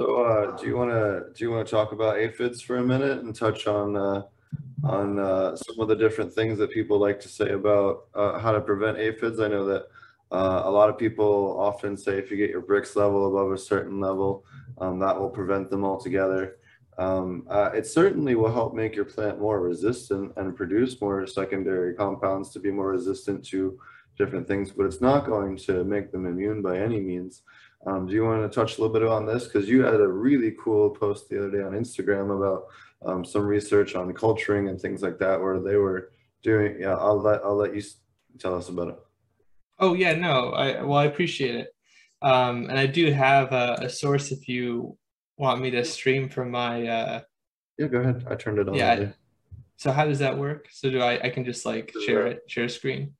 So, uh, do you want to do you want to talk about aphids for a minute and touch on uh, on uh, some of the different things that people like to say about uh, how to prevent aphids? I know that uh, a lot of people often say if you get your Brix level above a certain level, um, that will prevent them altogether. Um, uh, it certainly will help make your plant more resistant and produce more secondary compounds to be more resistant to different things, but it's not going to make them immune by any means. Um, do you want to touch a little bit on this? Because you had a really cool post the other day on Instagram about um, some research on culturing and things like that, where they were doing. Yeah, I'll let I'll let you tell us about it. Oh yeah, no, I well I appreciate it, um, and I do have a, a, source if you want me to stream from my. Uh, yeah, go ahead. I turned it on. Yeah. So how does that work? So do I? I can just like share it, share screen.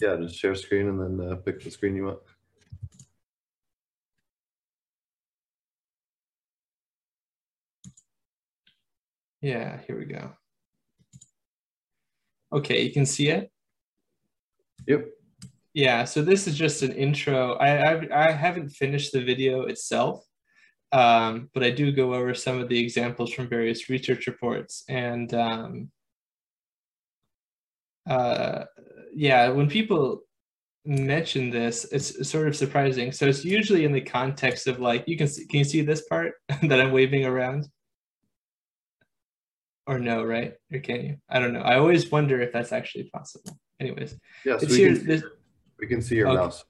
Yeah, just share screen and then uh, pick the screen you want. Yeah, here we go. Okay, you can see it? Yep. Yeah, so this is just an intro. I, I've, I haven't finished the video itself, um, but I do go over some of the examples from various research reports. And um, uh, yeah, when people mention this, it's sort of surprising. So it's usually in the context of like, you can see, can you see this part that I'm waving around? or no, right? Or can you? I don't know. I always wonder if that's actually possible. Anyways, yes, we, here, can, this, we can see your okay. mouse.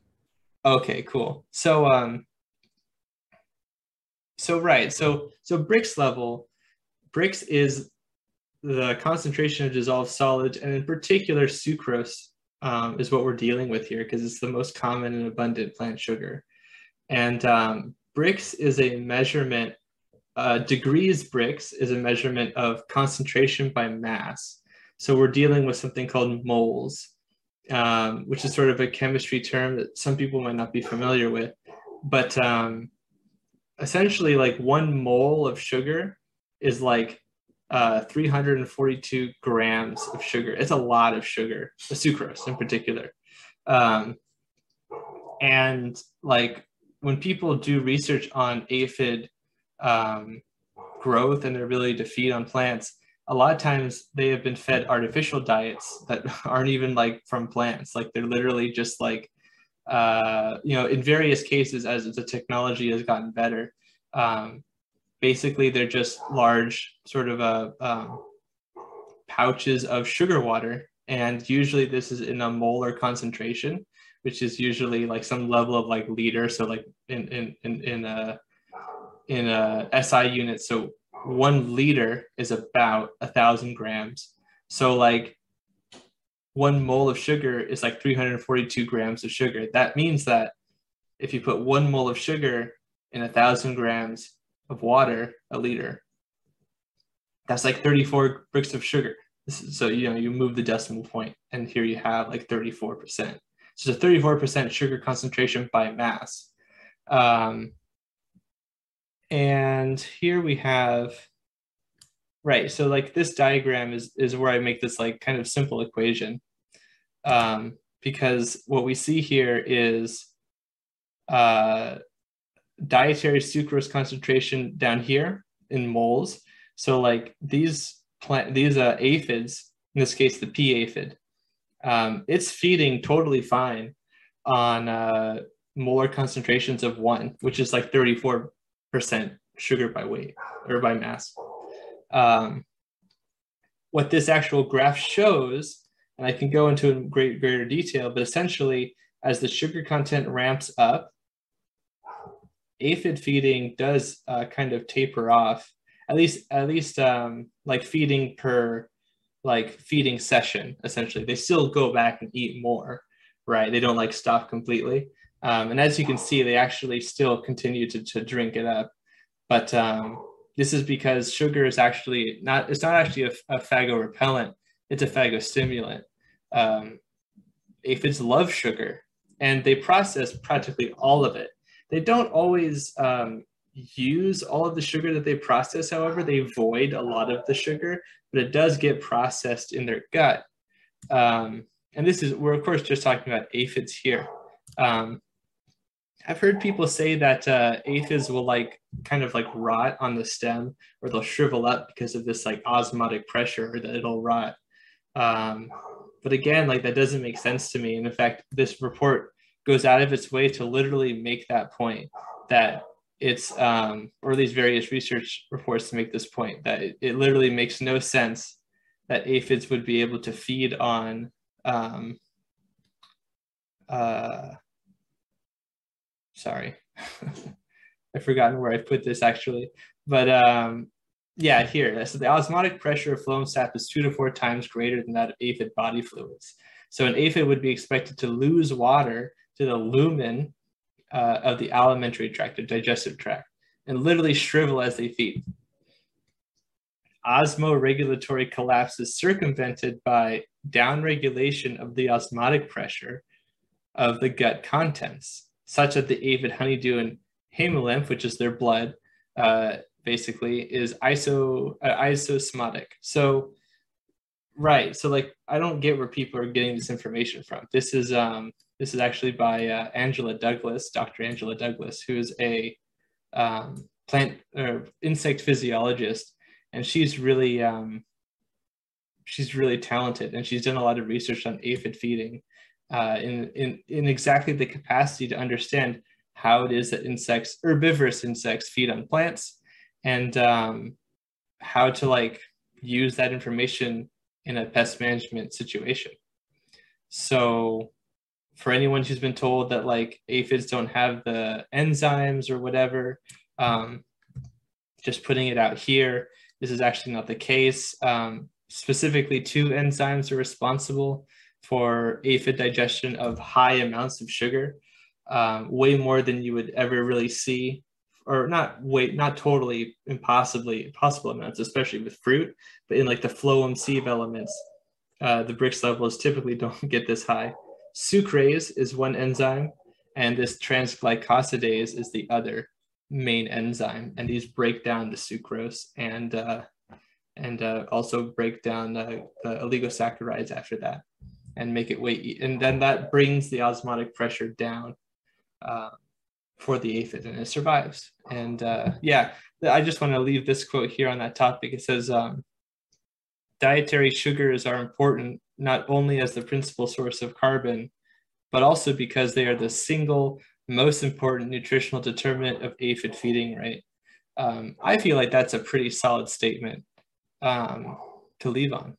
Okay, cool. So um, so right, so so Brix level, Brix is the concentration of dissolved solids, and in particular sucrose um, is what we're dealing with here because it's the most common and abundant plant sugar. And um, is a measurement uh, degrees Brix is a measurement of concentration by mass. So we're dealing with something called moles, um, which is sort of a chemistry term that some people might not be familiar with. But um, essentially, like one mole of sugar is like uh, 342 grams of sugar. It's a lot of sugar, the sucrose in particular. Um, and like when people do research on aphid um, growth and their ability to feed on plants, a lot of times they have been fed artificial diets that aren't even like from plants. Like they're literally just like, uh, you know, in various cases as the technology has gotten better, um, basically they're just large sort of a uh, um, pouches of sugar water. And usually this is in a molar concentration, which is usually like some level of like liter. So like in, in, in, in a, in a SI unit. So one liter is about a thousand grams. So like one mole of sugar is like 342 grams of sugar. That means that if you put one mole of sugar in a thousand grams of water, a liter, that's like 34 Brix of sugar. So you know you move the decimal point, and here you have like 34 percent. So it's a 34 percent sugar concentration by mass. Um, and here we have, right, so like this diagram is, is where I make this like kind of simple equation. Um, because what we see here is uh, dietary sucrose concentration down here in moles. So like these plant, these uh, aphids, in this case, the pea aphid, um, it's feeding totally fine on uh, molar concentrations of one, which is like 34 percent sugar by weight or by mass. Um, what this actual graph shows, and I can go into in great greater detail, but essentially, as the sugar content ramps up, aphid feeding does uh, kind of taper off. At least, at least, um, like feeding per like feeding session. Essentially, they still go back and eat more, right? They don't like stop completely. Um, and as you can see, they actually still continue to, to drink it up. But um, this is because sugar is actually not, it's not actually a, a phagorepellent, it's a phagostimulant. Um, aphids love sugar and they process practically all of it. They don't always um, use all of the sugar that they process, however, they void a lot of the sugar, but it does get processed in their gut. Um, and this is, we're of course just talking about aphids here. Um, I've heard people say that uh, aphids will like kind of like rot on the stem or they'll shrivel up because of this like osmotic pressure or that it'll rot. Um, but again, like that doesn't make sense to me. And in fact, this report goes out of its way to literally make that point that it's um, or these various research reports to make this point that it, it literally makes no sense that aphids would be able to feed on um, uh, sorry. I've forgotten where i put this actually. But um, yeah here. So the osmotic pressure of phloem sap is two to four times greater than that of aphid body fluids. So an aphid would be expected to lose water to the lumen uh, of the alimentary tract, the digestive tract, and literally shrivel as they feed. Osmoregulatory collapse is circumvented by downregulation of the osmotic pressure of the gut contents, such that the aphid honeydew and hemolymph, which is their blood, uh, basically is iso uh, isosmotic. So, right. So, like, I don't get where people are getting this information from. This is um, this is actually by uh, Angela Douglas, Dr. Angela Douglas, who is a um, plant or insect physiologist, and she's really um, she's really talented, and she's done a lot of research on aphid feeding, uh, in in in exactly the capacity to understand how it is that insects, herbivorous insects, feed on plants, and um, how to like use that information in a pest management situation. So for anyone who's been told that like aphids don't have the enzymes or whatever, um, just putting it out here, this is actually not the case. Um, specifically, two enzymes are responsible for aphid digestion of high amounts of sugar, um, way more than you would ever really see, or not way, not totally impossibly impossible amounts, especially with fruit, but in like the phloem sieve elements, uh, the Brix levels typically don't get this high. Sucrase is one enzyme, and this transglycosidase is the other main enzyme. And these break down the sucrose and uh, and uh, also break down the oligosaccharides after that and make it weight. And then that brings the osmotic pressure down uh, for the aphid and it survives. And uh, yeah, I just want to leave this quote here on that topic. It says, um, dietary sugars are important not only as the principal source of carbon, but also because they are the single most important nutritional determinant of aphid feeding rate. Um, I feel like that's a pretty solid statement um, to leave on.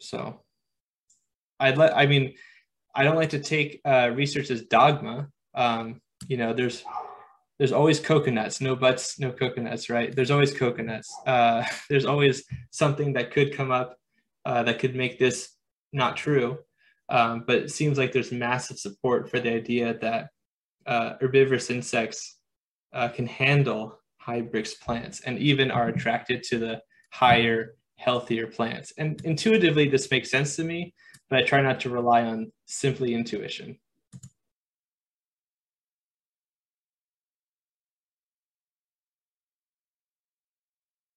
So I'd let, I mean, I don't like to take uh, research as dogma. Um, you know, there's there's always coconuts, no butts, no coconuts, right? There's always coconuts. Uh, there's always something that could come up uh, that could make this not true. Um, but it seems like there's massive support for the idea that uh, herbivorous insects uh, can handle high Brix plants and even are attracted to the higher, healthier plants. And intuitively, this makes sense to me, but I try not to rely on simply intuition.